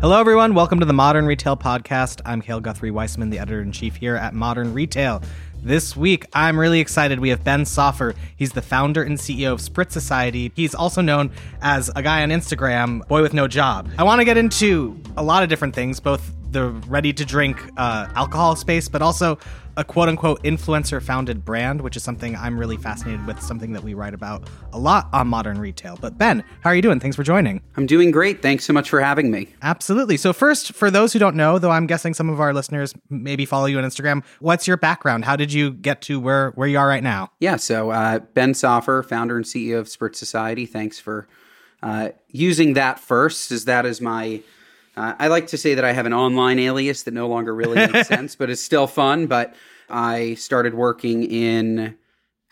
Hello, everyone. Welcome to the Modern Retail Podcast. I'm Cale Guthrie Weissman, the editor in chief here at Modern Retail. This week, I'm really excited. We have Ben Soffer. He's the founder and CEO of Spritz Society. He's also known as a guy on Instagram, Boy with No Job. I want to get into a lot of different things, both the ready to drink uh, alcohol space, but also a quote unquote influencer founded brand, which is something I'm really fascinated with, something that we write about a lot on modern retail. But Ben, how are you doing? Thanks for joining. I'm doing great. Thanks so much for having me. Absolutely. So, first, for those who don't know, though I'm guessing some of our listeners maybe follow you on Instagram, what's your background? How did you get to where, where you are right now? Yeah, so uh, Ben Soffer, founder and CEO of Spritz Society. Thanks for uh, using that first, as that is my uh, I like to say that I have an online alias that no longer really makes sense, but it's still fun. But I started working in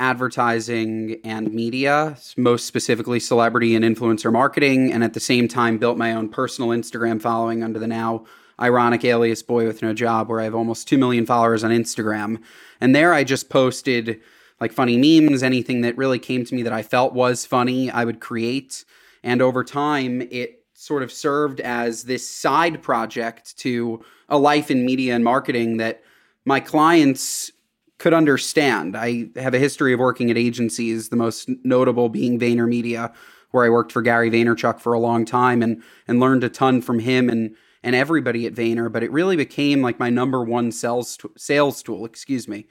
advertising and media, most specifically celebrity and influencer marketing, and at the same time built my own personal Instagram following under the now ironic alias Boy with No Job, where I have almost 2 million followers on Instagram. And there I just posted like funny memes, anything that really came to me that I felt was funny, I would create. And over time, it sort of served as this side project to a life in media and marketing that my clients could understand. I have a history of working at agencies, the most notable being VaynerMedia, where I worked for Gary Vaynerchuk for a long time and and learned a ton from him and and everybody at Vayner. But it really became like my number one sales sales tool. Excuse me.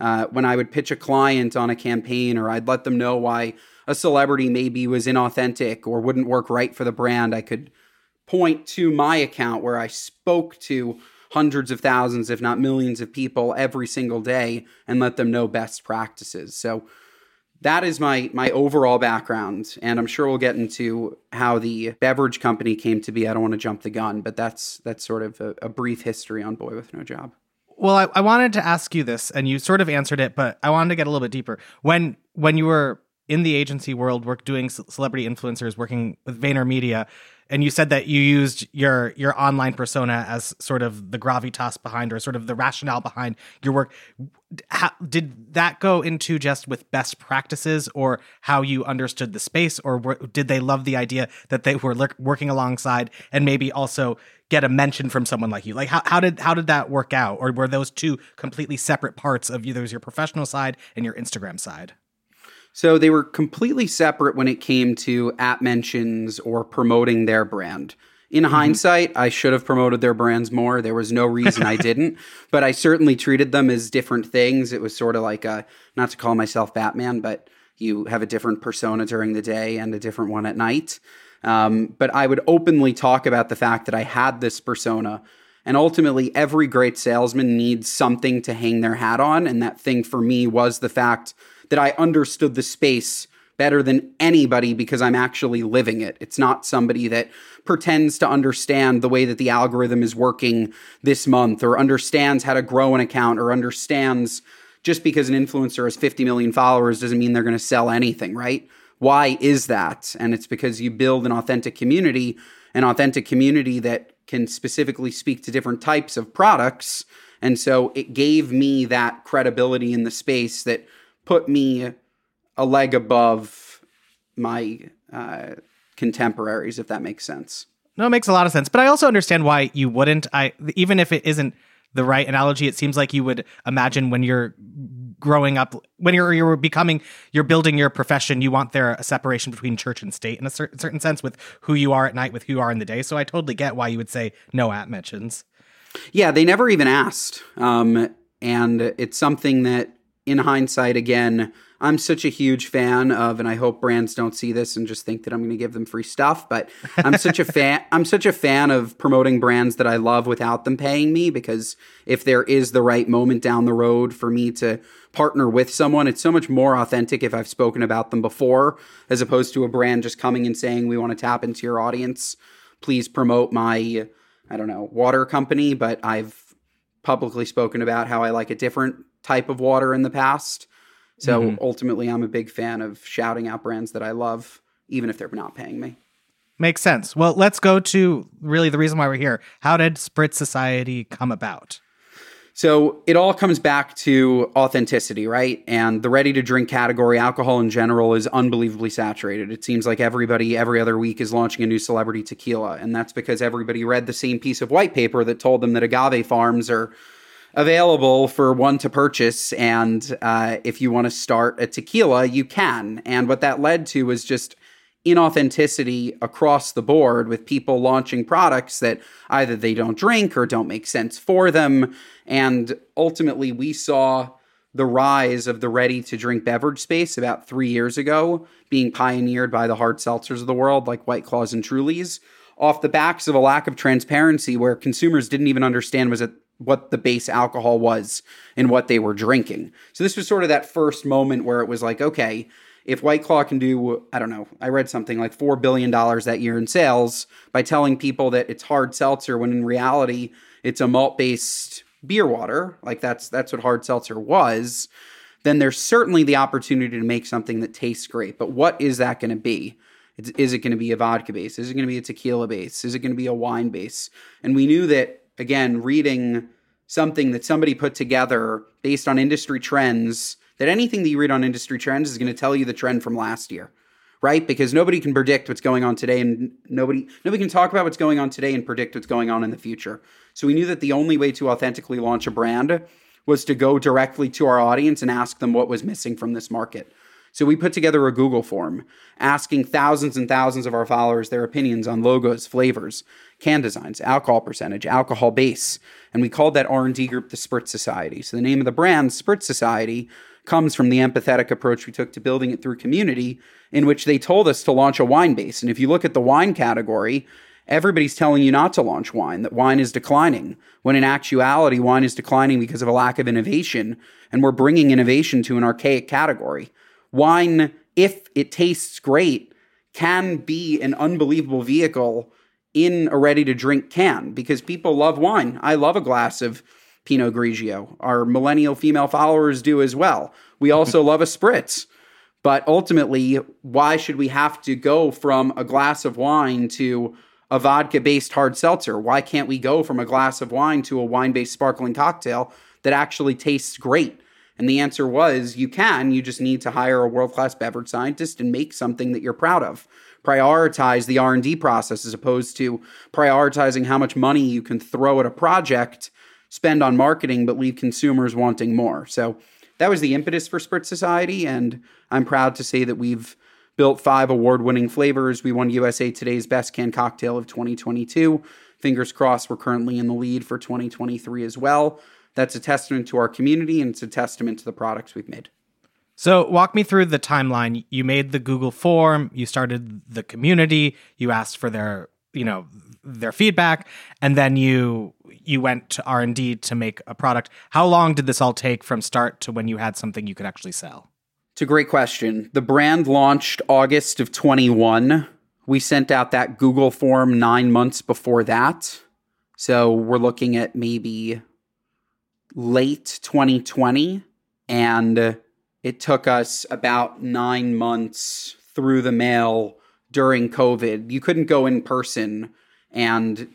Uh, when I would pitch a client on a campaign, or I'd let them know why a celebrity maybe was inauthentic or wouldn't work right for the brand, I could point to my account where I spoke to hundreds of thousands, if not millions of people every single day and let them know best practices. So that is my my overall background and i'm sure we'll get into how the beverage company came to be. I don't want to jump the gun but that's that's sort of a, a brief history on boy with no job. Well I, I wanted to ask you this and you sort of answered it but i wanted to get a little bit deeper. When when you were in the agency world, work doing celebrity influencers, working with VaynerMedia, and you said that you used your your online persona as sort of the gravitas behind, or sort of the rationale behind your work. How, did that go into just with best practices, or how you understood the space, or were, did they love the idea that they were working alongside, and maybe also get a mention from someone like you? Like how, how did how did that work out, or were those two completely separate parts of either your professional side and your Instagram side? So they were completely separate when it came to app mentions or promoting their brand. In mm-hmm. hindsight, I should have promoted their brands more. There was no reason I didn't, but I certainly treated them as different things. It was sort of like a, not to call myself Batman, but you have a different persona during the day and a different one at night. Um, but I would openly talk about the fact that I had this persona. And ultimately, every great salesman needs something to hang their hat on. And that thing for me was the fact that I understood the space better than anybody because I'm actually living it. It's not somebody that pretends to understand the way that the algorithm is working this month or understands how to grow an account or understands just because an influencer has 50 million followers doesn't mean they're going to sell anything, right? Why is that? And it's because you build an authentic community, an authentic community that can specifically speak to different types of products. And so it gave me that credibility in the space that put me a leg above my uh, contemporaries, if that makes sense. No, it makes a lot of sense. But I also understand why you wouldn't. I even if it isn't the right analogy, it seems like you would imagine when you're growing up, when you're you're becoming, you're building your profession. You want there a separation between church and state in a certain certain sense with who you are at night, with who you are in the day. So I totally get why you would say no app mentions. Yeah, they never even asked, um, and it's something that in hindsight, again, I'm such a huge fan of, and I hope brands don't see this and just think that I'm going to give them free stuff. But I'm such a fan. I'm such a fan of promoting brands that I love without them paying me because if there is the right moment down the road for me to partner with someone, it's so much more authentic if I've spoken about them before, as opposed to a brand just coming and saying we want to tap into your audience. Please promote my, I don't know, water company, but I've publicly spoken about how I like a different type of water in the past. So mm-hmm. ultimately, I'm a big fan of shouting out brands that I love, even if they're not paying me. Makes sense. Well, let's go to really the reason why we're here. How did Spritz Society come about? So it all comes back to authenticity, right? And the ready to drink category, alcohol in general, is unbelievably saturated. It seems like everybody every other week is launching a new celebrity tequila. And that's because everybody read the same piece of white paper that told them that agave farms are available for one to purchase. And uh, if you want to start a tequila, you can. And what that led to was just inauthenticity across the board with people launching products that either they don't drink or don't make sense for them. And ultimately, we saw the rise of the ready to drink beverage space about three years ago being pioneered by the hard seltzers of the world, like White Claws and Trulies, off the backs of a lack of transparency where consumers didn't even understand was it what the base alcohol was and what they were drinking. So this was sort of that first moment where it was like, okay, if White Claw can do, I don't know, I read something like $4 billion that year in sales by telling people that it's hard seltzer when in reality it's a malt based beer water, like that's that's what hard seltzer was, then there's certainly the opportunity to make something that tastes great. But what is that going to be? Is it going to be a vodka base? Is it going to be a tequila base? Is it going to be a wine base? And we knew that again, reading something that somebody put together based on industry trends that anything that you read on industry trends is going to tell you the trend from last year right? Because nobody can predict what's going on today and nobody nobody can talk about what's going on today and predict what's going on in the future. So we knew that the only way to authentically launch a brand was to go directly to our audience and ask them what was missing from this market so we put together a Google form asking thousands and thousands of our followers their opinions on logos, flavors, can designs, alcohol percentage, alcohol base, and we called that R&D group the Spritz Society. So the name of the brand, Spritz Society, comes from the empathetic approach we took to building it through community in which they told us to launch a wine base. And if you look at the wine category, everybody's telling you not to launch wine, that wine is declining, when in actuality, wine is declining because of a lack of innovation, and we're bringing innovation to an archaic category wine, if it tastes great, can be an unbelievable vehicle in a ready to drink can because people love wine. I love a glass of Pinot Grigio. Our millennial female followers do as well. We also love a spritz. But ultimately, why should we have to go from a glass of wine to a vodka based hard seltzer? Why can't we go from a glass of wine to a wine based sparkling cocktail that actually tastes great? And the answer was you can, you just need to hire a world-class beverage scientist and make something that you're proud of. Prioritize the R&D process as opposed to prioritizing how much money you can throw at a project, spend on marketing but leave consumers wanting more. So that was the impetus for Spritz Society and I'm proud to say that we've built five award-winning flavors. We won USA Today's Best Canned Cocktail of 2022. Fingers crossed we're currently in the lead for 2023 as well that's a testament to our community and it's a testament to the products we've made. So, walk me through the timeline. You made the Google form, you started the community, you asked for their, you know, their feedback, and then you you went to R&D to make a product. How long did this all take from start to when you had something you could actually sell? It's a great question. The brand launched August of 21. We sent out that Google form 9 months before that. So, we're looking at maybe late 2020 and it took us about nine months through the mail during COVID. You couldn't go in person and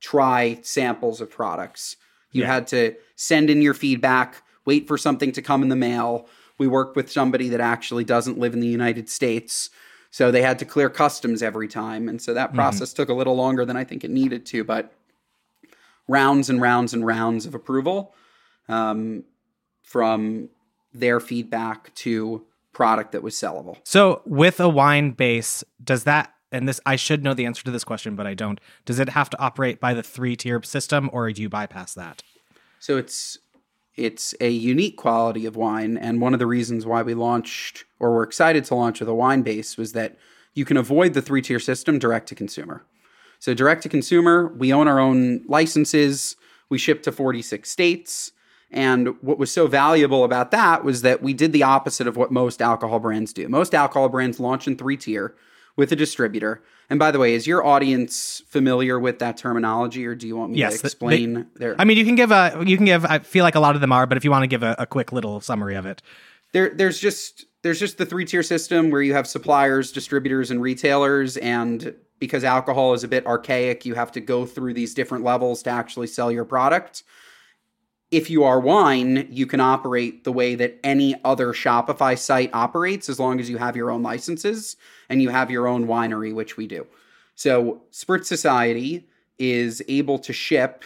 try samples of products. You yeah. had to send in your feedback, wait for something to come in the mail. We worked with somebody that actually doesn't live in the United States. So they had to clear customs every time. And so that mm-hmm. process mm-hmm. took a little longer than I think it needed to. But rounds and rounds and rounds of approval um, from their feedback to product that was sellable. So with a wine base, does that and this I should know the answer to this question, but I don't. Does it have to operate by the three tier system, or do you bypass that? So it's it's a unique quality of wine, and one of the reasons why we launched or were excited to launch with a wine base was that you can avoid the three tier system direct to consumer. So, direct to consumer, we own our own licenses, we ship to 46 states. And what was so valuable about that was that we did the opposite of what most alcohol brands do. Most alcohol brands launch in three tier with a distributor. And by the way, is your audience familiar with that terminology, or do you want me yes, to explain? They, their... I mean, you can give a, you can give. I feel like a lot of them are, but if you want to give a, a quick little summary of it, there, there's just there's just the three tier system where you have suppliers, distributors, and retailers, and because alcohol is a bit archaic, you have to go through these different levels to actually sell your product. if you are wine, you can operate the way that any other Shopify site operates as long as you have your own licenses and you have your own winery, which we do. So, Spritz Society is able to ship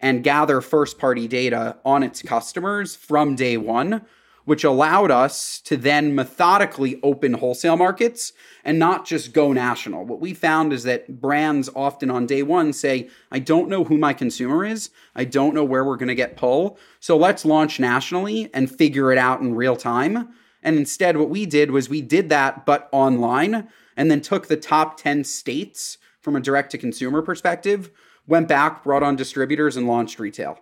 and gather first party data on its customers from day one which allowed us to then methodically open wholesale markets and not just go national. What we found is that brands often on day one say, I don't know who my consumer is. I don't know where we're going to get pull. So let's launch nationally and figure it out in real time. And instead, what we did was we did that, but online, and then took the top 10 states from a direct to consumer perspective, went back, brought on distributors, and launched retail.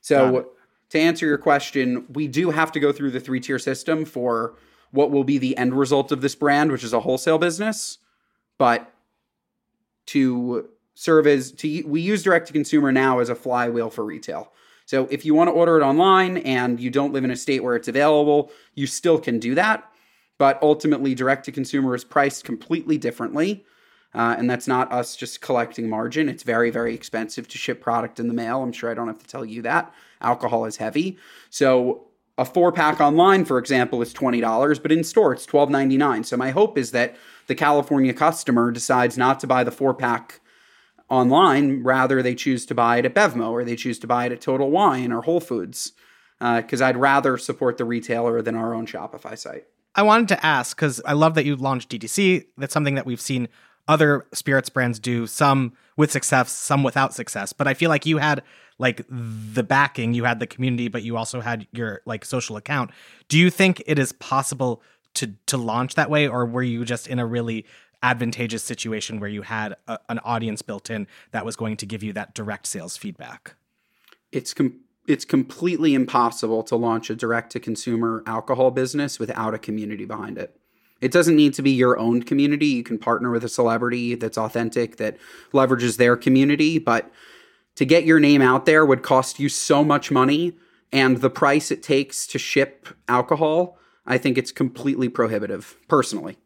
So to answer your question, we do have to go through the three tier system for what will be the end result of this brand, which is a wholesale business. But to serve as to we use direct to consumer now as a flywheel for retail. So if you want to order it online and you don't live in a state where it's available, you still can do that. But ultimately, direct to consumer is priced completely differently. Uh, and that's not us just collecting margin. It's very, very expensive to ship product in the mail. I'm sure I don't have to tell you that. Alcohol is heavy. So a four pack online, for example, is $20, but in store it's $12.99. So my hope is that the California customer decides not to buy the four pack online, rather, they choose to buy it at Bevmo or they choose to buy it at Total Wine or Whole Foods. Because uh, I'd rather support the retailer than our own Shopify site. I wanted to ask because I love that you launched DTC. That's something that we've seen other spirits brands do, some with success, some without success. But I feel like you had like the backing, you had the community, but you also had your like social account. Do you think it is possible to to launch that way, or were you just in a really advantageous situation where you had a, an audience built in that was going to give you that direct sales feedback? It's com- it's completely impossible to launch a direct to consumer alcohol business without a community behind it. It doesn't need to be your own community. You can partner with a celebrity that's authentic, that leverages their community. But to get your name out there would cost you so much money. And the price it takes to ship alcohol, I think it's completely prohibitive, personally.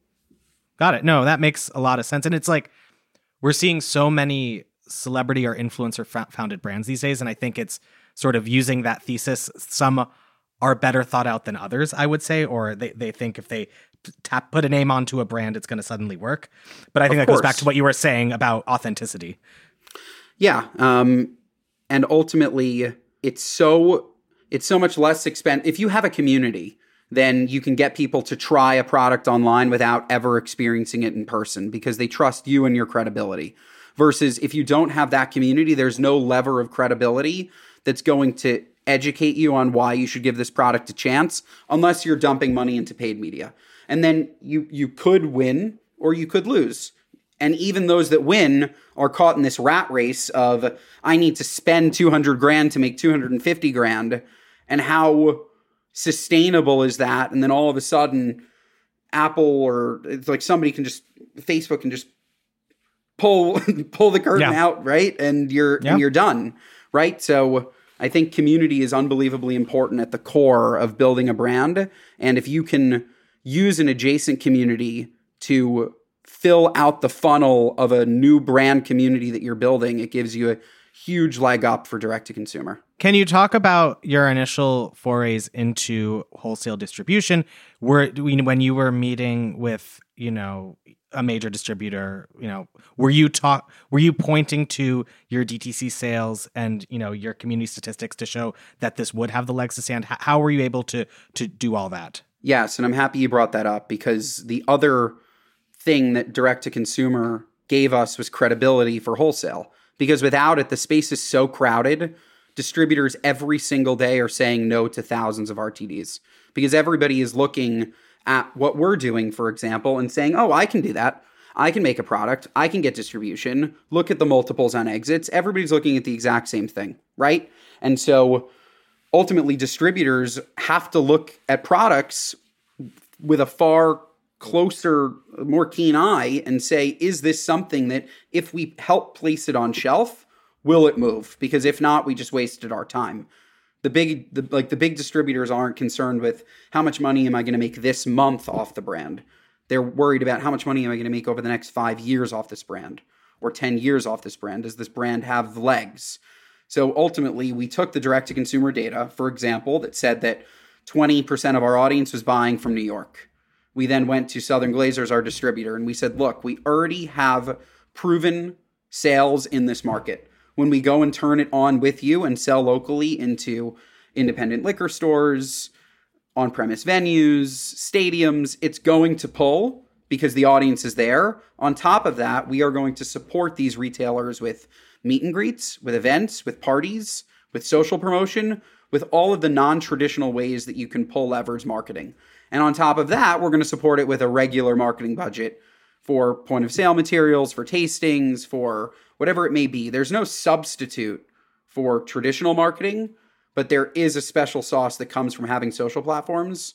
Got it. No, that makes a lot of sense. And it's like we're seeing so many celebrity or influencer founded brands these days. And I think it's sort of using that thesis. Some are better thought out than others, I would say, or they, they think if they tap put a name onto a brand, it's going to suddenly work. But I think of that course. goes back to what you were saying about authenticity. Yeah, um, and ultimately, it's so it's so much less expensive if you have a community. Then you can get people to try a product online without ever experiencing it in person because they trust you and your credibility. Versus if you don't have that community, there's no lever of credibility that's going to educate you on why you should give this product a chance unless you're dumping money into paid media and then you you could win or you could lose. And even those that win are caught in this rat race of I need to spend 200 grand to make 250 grand and how sustainable is that? And then all of a sudden Apple or it's like somebody can just Facebook can just pull pull the curtain yeah. out, right? And you're yeah. and you're done, right? So I think community is unbelievably important at the core of building a brand. And if you can use an adjacent community to fill out the funnel of a new brand community that you're building, it gives you a huge leg up for direct to consumer. Can you talk about your initial forays into wholesale distribution? Were when you were meeting with, you know, a major distributor, you know, were you talk were you pointing to your DTC sales and, you know, your community statistics to show that this would have the legs to stand? How were you able to to do all that? Yes, and I'm happy you brought that up because the other thing that direct to consumer gave us was credibility for wholesale. Because without it, the space is so crowded. Distributors every single day are saying no to thousands of RTDs because everybody is looking at what we're doing, for example, and saying, oh, I can do that. I can make a product. I can get distribution. Look at the multiples on exits. Everybody's looking at the exact same thing, right? And so ultimately distributors have to look at products with a far closer, more keen eye and say, is this something that if we help place it on shelf, will it move? Because if not, we just wasted our time. The big, the, like the big distributors aren't concerned with how much money am I going to make this month off the brand. They're worried about how much money am I going to make over the next five years off this brand or 10 years off this brand. Does this brand have legs? So ultimately, we took the direct to consumer data, for example, that said that 20% of our audience was buying from New York. We then went to Southern Glazer's, our distributor, and we said, look, we already have proven sales in this market. When we go and turn it on with you and sell locally into independent liquor stores, on premise venues, stadiums, it's going to pull because the audience is there. On top of that, we are going to support these retailers with meet and greets, with events, with parties, with social promotion, with all of the non traditional ways that you can pull levers marketing. And on top of that, we're going to support it with a regular marketing budget for point of sale materials, for tastings, for whatever it may be. There's no substitute for traditional marketing, but there is a special sauce that comes from having social platforms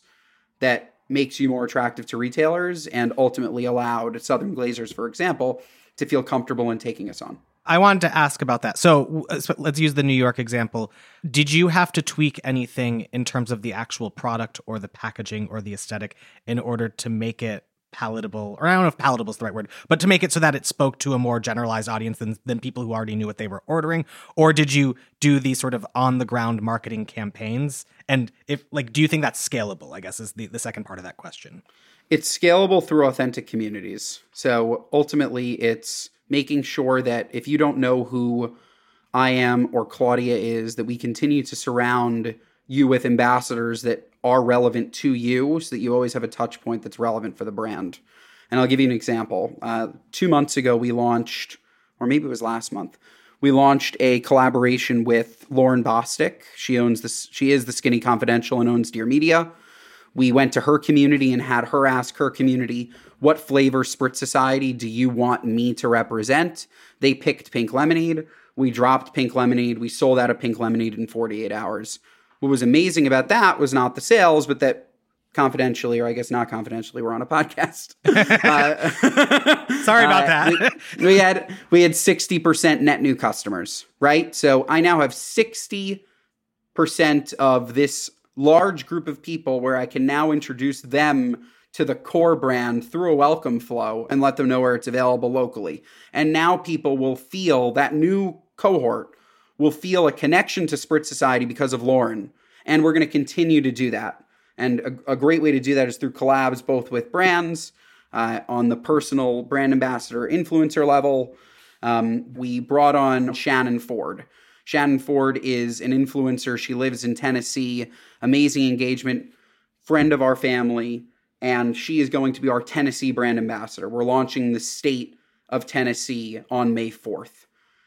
that makes you more attractive to retailers and ultimately allowed Southern Glazer's, for example, to feel comfortable in taking us on. I wanted to ask about that. So uh, let's use the New York example. Did you have to tweak anything in terms of the actual product or the packaging or the aesthetic in order to make it palatable or I don't know if palatable is the right word, but to make it so that it spoke to a more generalized audience than, than people who already knew what they were ordering? Or did you do these sort of on the ground marketing campaigns? And if like do you think that's scalable? I guess is the, the second part of that question. It's scalable through authentic communities. So ultimately it's making sure that if you don't know who I am or Claudia is, that we continue to surround you with ambassadors that are relevant to you so that you always have a touch point that's relevant for the brand. And I'll give you an example. Uh, two months ago, we launched, or maybe it was last month, we launched a collaboration with Lauryn Bosstick. She owns this, she is the Skinny Confidential and owns Dear Media. We went to her community and had her ask her community, what flavor Spritz Society do you want me to represent? They picked pink lemonade. We dropped pink lemonade. We sold out of pink lemonade in 48 hours. What was amazing about that was not the sales, but that confidentially, or I guess not confidentially, we're on a podcast. uh, Sorry about uh, that. we, we, had we had sixty percent net new customers, right? So I now have sixty percent of this large group of people where I can now introduce them to the core brand through a welcome flow and let them know where it's available locally. And now people will feel that new cohort will feel a connection to Spritz Society because of Lauryn. And we're going to continue to do that. And a, a, great way to do that is through collabs, both with brands uh, on the personal brand ambassador influencer level. Um, we brought on Shannon Ford. Shannon Ford is an influencer. She lives in Tennessee, amazing engagement, friend of our family, and she is going to be our Tennessee brand ambassador. We're launching the state of Tennessee on May 4th.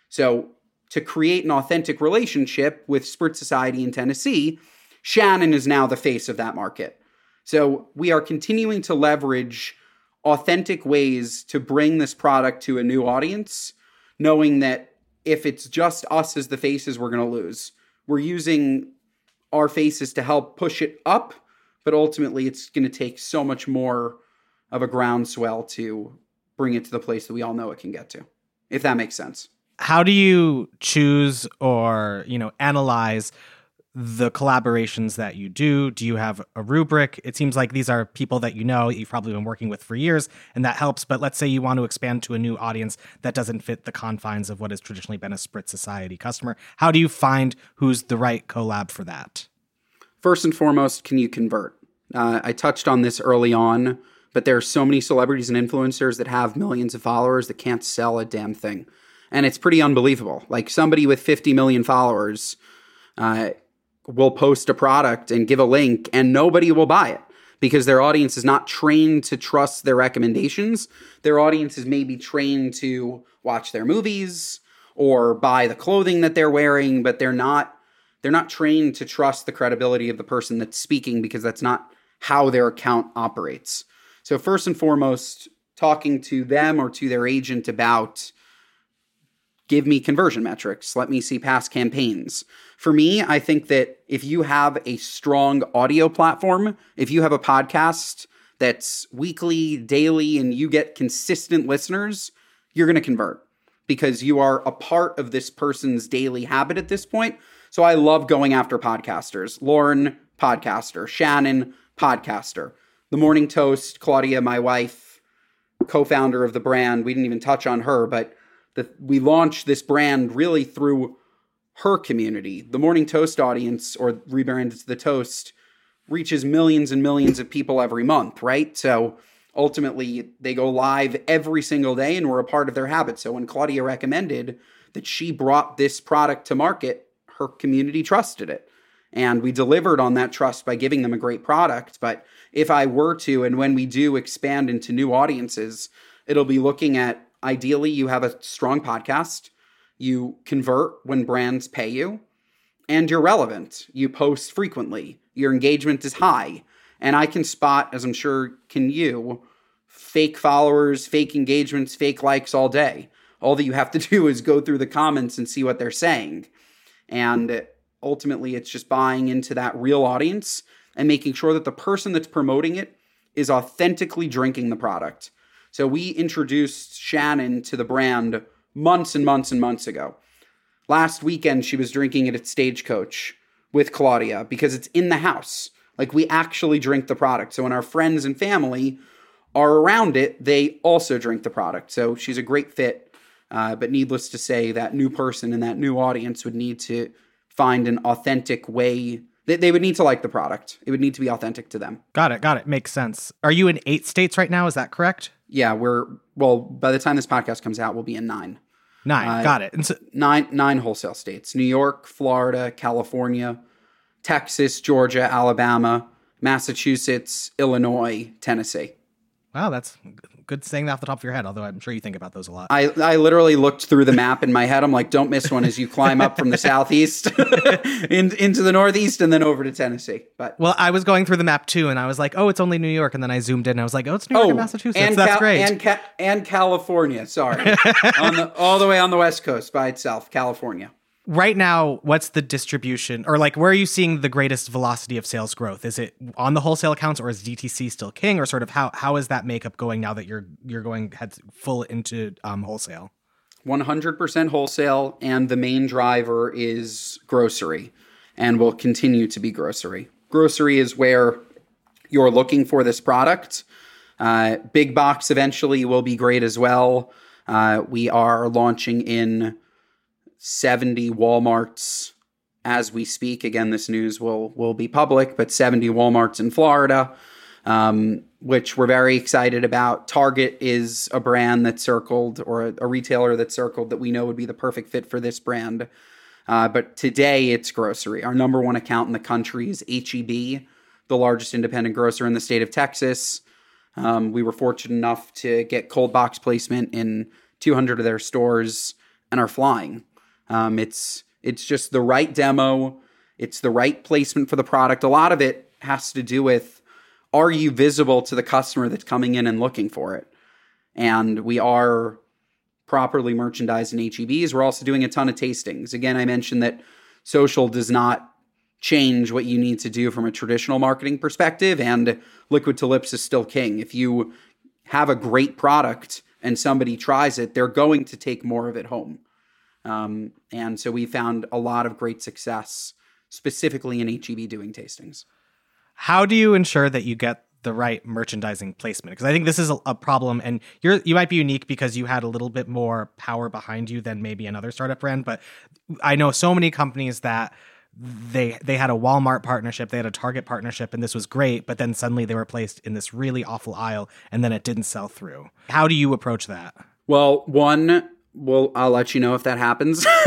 So to create an authentic relationship with Spritz Society in Tennessee, Shannon is now the face of that market. So we are continuing to leverage authentic ways to bring this product to a new audience, knowing that if it's just us as the faces, we're going to lose. We're using our faces to help push it up, but ultimately it's going to take so much more of a groundswell to bring it to the place that we all know it can get to, if that makes sense. How do you choose or you know analyze the collaborations that you do? Do you have a rubric? It seems like these are people that you know you've probably been working with for years and that helps but let's say you want to expand to a new audience that doesn't fit the confines of what has traditionally been a spritz society customer. How do you find who's the right collab for that first and foremost can you convert uh, i touched on this early on but there are so many celebrities and influencers that have millions of followers that can't sell a damn thing and it's pretty unbelievable. Like somebody with 50 million followers uh, will post a product and give a link, and nobody will buy it because their audience is not trained to trust their recommendations. Their audience is maybe trained to watch their movies or buy the clothing that they're wearing, but they're not they're not trained to trust the credibility of the person that's speaking because that's not how their account operates. So first and foremost, talking to them or to their agent about give me conversion metrics. Let me see past campaigns. For me, I think that if you have a strong audio platform, if you have a podcast that's weekly, daily, and you get consistent listeners, you're going to convert because you are a part of this person's daily habit at this point. So I love going after podcasters. Lauryn, podcaster. Shannon, podcaster. The Morning Toast, Claudia, my wife, co founder of the brand. We didn't even touch on her, but that we launched this brand really through her community. The Morning Toast audience, or rebranded to the Toast, reaches millions and millions of people every month, right? So ultimately, they go live every single day and we're a part of their habit. So when Claudia recommended that she brought this product to market, her community trusted it. And we delivered on that trust by giving them a great product. But if I were to, and when we do expand into new audiences, it'll be looking at ideally you have a strong podcast, you convert when brands pay you, and you're relevant. You post frequently, your engagement is high. And I can spot, as I'm sure can you, fake followers, fake engagements, fake likes all day. All that you have to do is go through the comments and see what they're saying. And ultimately, it's just buying into that real audience and making sure that the person that's promoting it is authentically drinking the product. So we introduced Shannon to the brand months and months and months ago. Last weekend, she was drinking it at Stagecoach with Claudia because it's in the house. Like we actually drink the product. So when our friends and family are around it, they also drink the product. So she's a great fit. Uh, but needless to say, that new person and that new audience would need to find an authentic way. They, they would need to like the product. It would need to be authentic to them. Got it. Got it. Makes sense. Are you in eight states right now? Is that correct? Yeah, we're well. By the time this podcast comes out, we'll be in nine. Nine. Uh, Got it. So, nine nine wholesale states: New York, Florida, California, Texas, Georgia, Alabama, Massachusetts, Illinois, Tennessee. Wow, that's good saying that off the top of your head, although I'm sure you think about those a lot. I, I literally looked through the map in my head. I'm like, don't miss one as you climb up from the southeast in, into the northeast and then over to Tennessee. But Well, I was going through the map too, and I was like, oh, it's only New York. And then I zoomed in and I was like, oh, it's New York oh, and Massachusetts. And That's great. And, Ca- and California, sorry. on the, all the way on the West Coast by itself, California right now what's the distribution or like where are you seeing the greatest velocity of sales growth? Is it on the wholesale accounts or is dtc still king or sort of how how is that makeup going now that you're you're going head full into um, wholesale? 100% wholesale and the main driver is grocery and will continue to be grocery. Grocery is where you're looking for this product. Uh, big box eventually will be great as well. Uh, we are launching in 70 Walmarts as we speak. Again, this news will will be public, but 70 Walmarts in Florida, um, which we're very excited about. Target is a brand that circled, or a, a, retailer that circled that we know would be the perfect fit for this brand. Uh, but today it's grocery. Our number one account in the country is HEB, the largest independent grocer in the state of Texas. Um, we were fortunate enough to get cold box placement in 200 of their stores and are flying. Um, it's it's just the right demo. It's the right placement for the product. A lot of it has to do with are you visible to the customer that's coming in and looking for it? And we are properly merchandised in HEBs. We're also doing a ton of tastings. Again, I mentioned that social does not change what you need to do from a traditional marketing perspective, and liquid to lips is still king. If you have a great product and somebody tries it, they're going to take more of it home. Um, and so we found a lot of great success specifically in HEB doing tastings. How do you ensure that you get the right merchandising placement? Because I think this is a, a, problem, and you're you might be unique because you had a little bit more power behind you than maybe another startup brand. But I know so many companies that they they had a Walmart partnership, they had a Target partnership, and this was great. But then suddenly they were placed in this really awful aisle, and then it didn't sell through. How do you approach that? Well, one well, I'll let you know if that happens.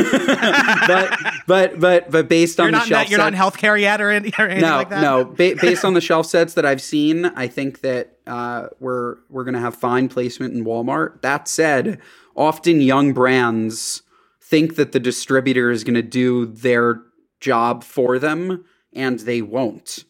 but but but but based on you're the not, shelf, you're set, not healthcare yet or, any, or anything no, like that. No, ba- based on the shelf sets that I've seen, I think that uh, we're we're gonna have fine placement in Walmart. That said, often young brands think that the distributor is gonna do their job for them, and they won't.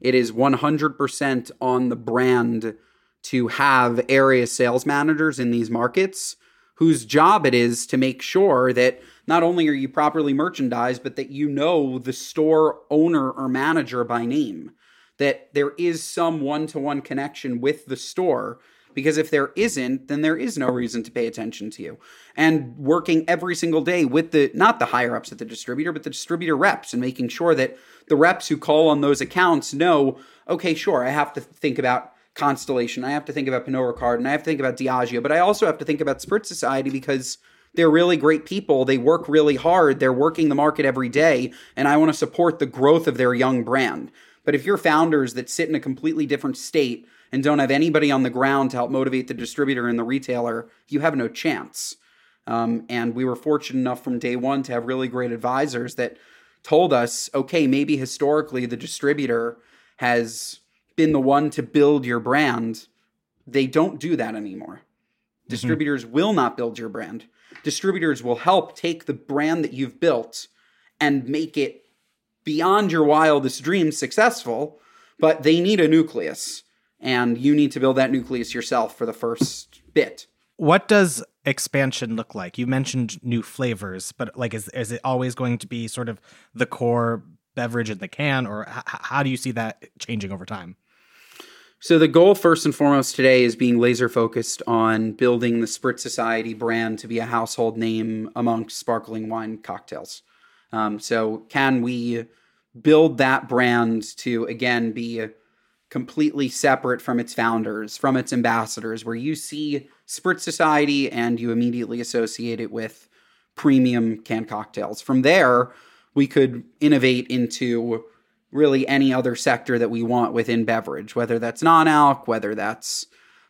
It is 100% on the brand to have area sales managers in these markets whose job it is to make sure that not only are you properly merchandised, but that you know the store owner or manager by name, that there is some one to one connection with the store. Because if there isn't, then there is no reason to pay attention to you. And working every single day with the, not the higher ups at the distributor, but the distributor reps and making sure that the reps who call on those accounts know, okay, sure, I have to think about Constellation. I have to think about Pernod Ricard, and I have to think about Diageo, but I also have to think about Spritz Society because they're really great people. They work really hard. They're working the market every day. And I want to support the growth of their young brand. But if you're founders that sit in a completely different state and don't have anybody on the ground to help motivate the distributor and the retailer, you have no chance. Um, and we were fortunate enough from day one to have really great advisors that told us okay, maybe historically the distributor has been the one to build your brand. They don't do that anymore. Mm-hmm. Distributors will not build your brand. Distributors will help take the brand that you've built and make it beyond your wildest dreams successful, but they need a nucleus. And you need to build that nucleus yourself for the first bit. What does expansion look like? You mentioned new flavors, but like, is is it always going to be sort of the core beverage in the can, or h- how do you see that changing over time? So the goal, first and foremost, today is being laser focused on building the Spritz Society brand to be a household name amongst sparkling wine cocktails. Um, so can we build that brand to again be completely separate from its founders, from its ambassadors, where you see Spritz Society and you immediately associate it with premium canned cocktails. From there, we could innovate into really any other sector that we want within beverage, whether that's non-alc, whether that's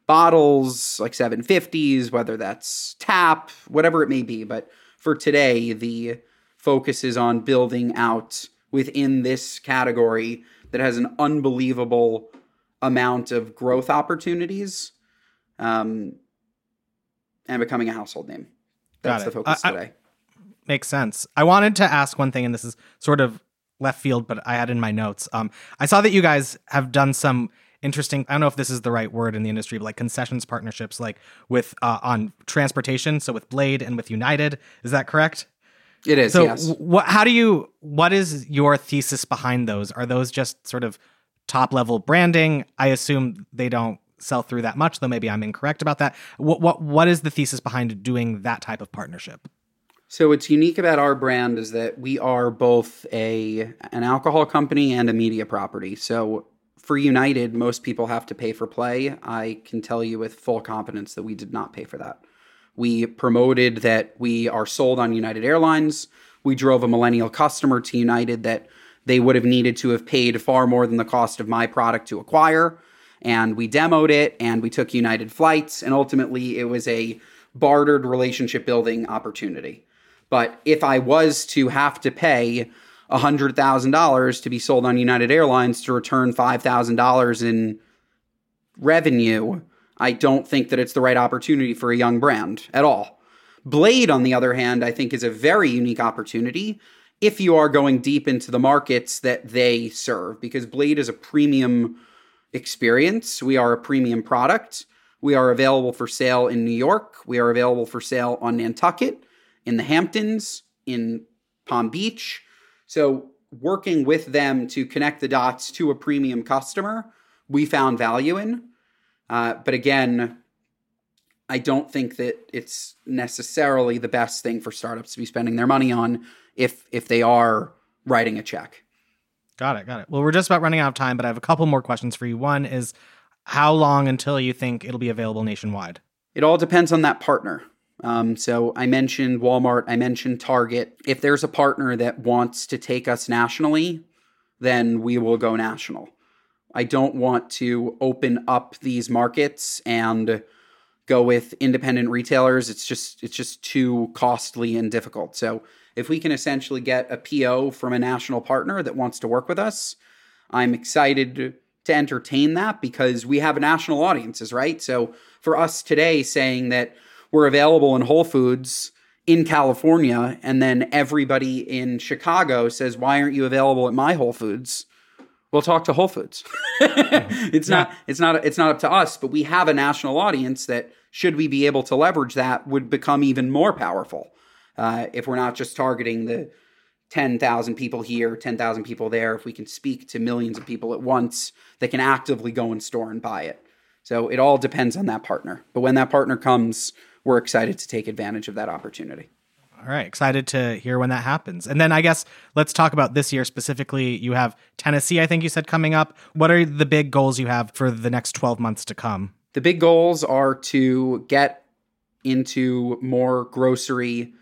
bottles like 750s, whether that's tap, whatever it may be. But for today, the focus is on building out within this category that has an unbelievable amount of growth opportunities um, and becoming a household name. That's the focus I, today. I, makes sense. I wanted to ask one thing, and this is sort of left field, but I had in my notes. Um, I saw that you guys have done some interesting. I don't know if this is the right word in the industry, but like concessions partnerships, like with uh, on transportation. So with Blade and with United, is that correct? It is. So, yes. what? How do you? What is your thesis behind those? Are those just sort of top level branding? I assume they don't sell through that much, though. Maybe I'm incorrect about that. What? What? What is the thesis behind doing that type of partnership? So what's unique about our brand is that we are both a an alcohol company and a media property. So for United, most people have to pay for play. I can tell you with full confidence that we did not pay for that. We promoted that we are sold on United Airlines. We drove a millennial customer to United that they would have needed to have paid far more than the cost of my product to acquire. And we demoed it and we took United flights. And ultimately, it was a bartered relationship building opportunity. But if I was to have to pay $100,000 to be sold on United Airlines to return $5,000 in revenue, I don't think that it's the right opportunity for a young brand at all. Blade, on the other hand, I think is a very unique opportunity if you are going deep into the markets that they serve, because Blade is a premium experience. We are a premium product. We are available for sale in New York. We are available for sale on Nantucket, in the Hamptons, in Palm Beach. So, working with them to connect the dots to a premium customer, we found value in. Uh, but again, I don't think that it's necessarily the best thing for startups to be spending their money on if if they are writing a check. Got it, got it. Well, we're just about running out of time, but I have a couple more questions for you. One is how long until you think it'll be available nationwide? It all depends on that partner. Um, so I mentioned Walmart, I mentioned Target. If there's a partner that wants to take us nationally, then we will go national. I don't want to open up these markets and go with independent retailers. It's just it's just too costly and difficult. So if we can essentially get a PO from a national partner that wants to work with us, I'm excited to entertain that because we have national audiences, right? So for us today saying that we're available in Whole Foods in California and then everybody in Chicago says, "Why aren't you available at my Whole Foods?" we'll talk to Whole Foods. it's yeah. not it's not it's not up to us, but we have a national audience that should we be able to leverage that would become even more powerful uh, if we're not just targeting the 10,000 people here, 10,000 people there. If we can speak to millions of people at once that can actively go in store and buy it. So it all depends on that partner. But when that partner comes, we're excited to take advantage of that opportunity. All right, excited to hear when that happens. And then I guess let's talk about this year specifically. You have Tennessee, I think you said, coming up. What are the big goals you have for the next 12 months to come? The big goals are to get into more grocery,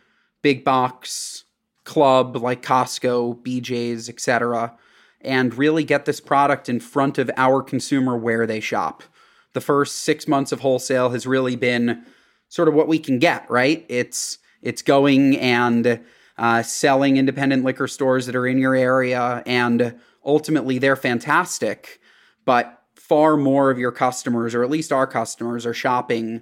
big box, club like Costco, BJ's, etc., and really get this product in front of our consumer where they shop. The first six months of wholesale has really been sort of what we can get, right? It's it's going and uh, selling independent liquor stores that are in your area, and ultimately they're fantastic. But far more of your customers, or at least our customers, are shopping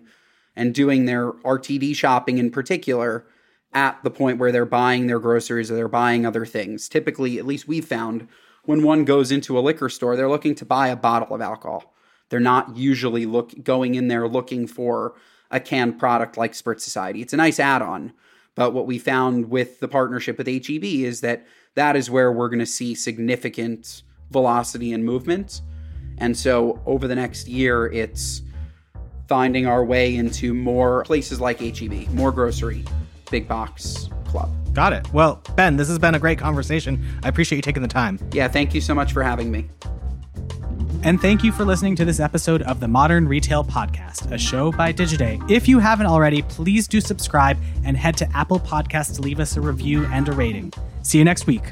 and doing their RTD shopping in particular at the point where they're buying their groceries or they're buying other things. Typically, at least we've found, when one goes into a liquor store, they're looking to buy a bottle of alcohol. They're not usually look going in there looking for a canned product like Spritz Society. It's a nice add-on, but what we found with the partnership with HEB is that that is where we're going to see significant velocity and movement. And so over the next year, it's finding our way into more places like HEB, more grocery, big box club. Got it. Well, Ben, this has been a great conversation. I appreciate you taking the time. Yeah, thank you so much for having me. And thank you for listening to this episode of the Modern Retail Podcast, a show by Digiday. If you haven't already, please do subscribe and head to Apple Podcasts to leave us a review and a rating. See you next week.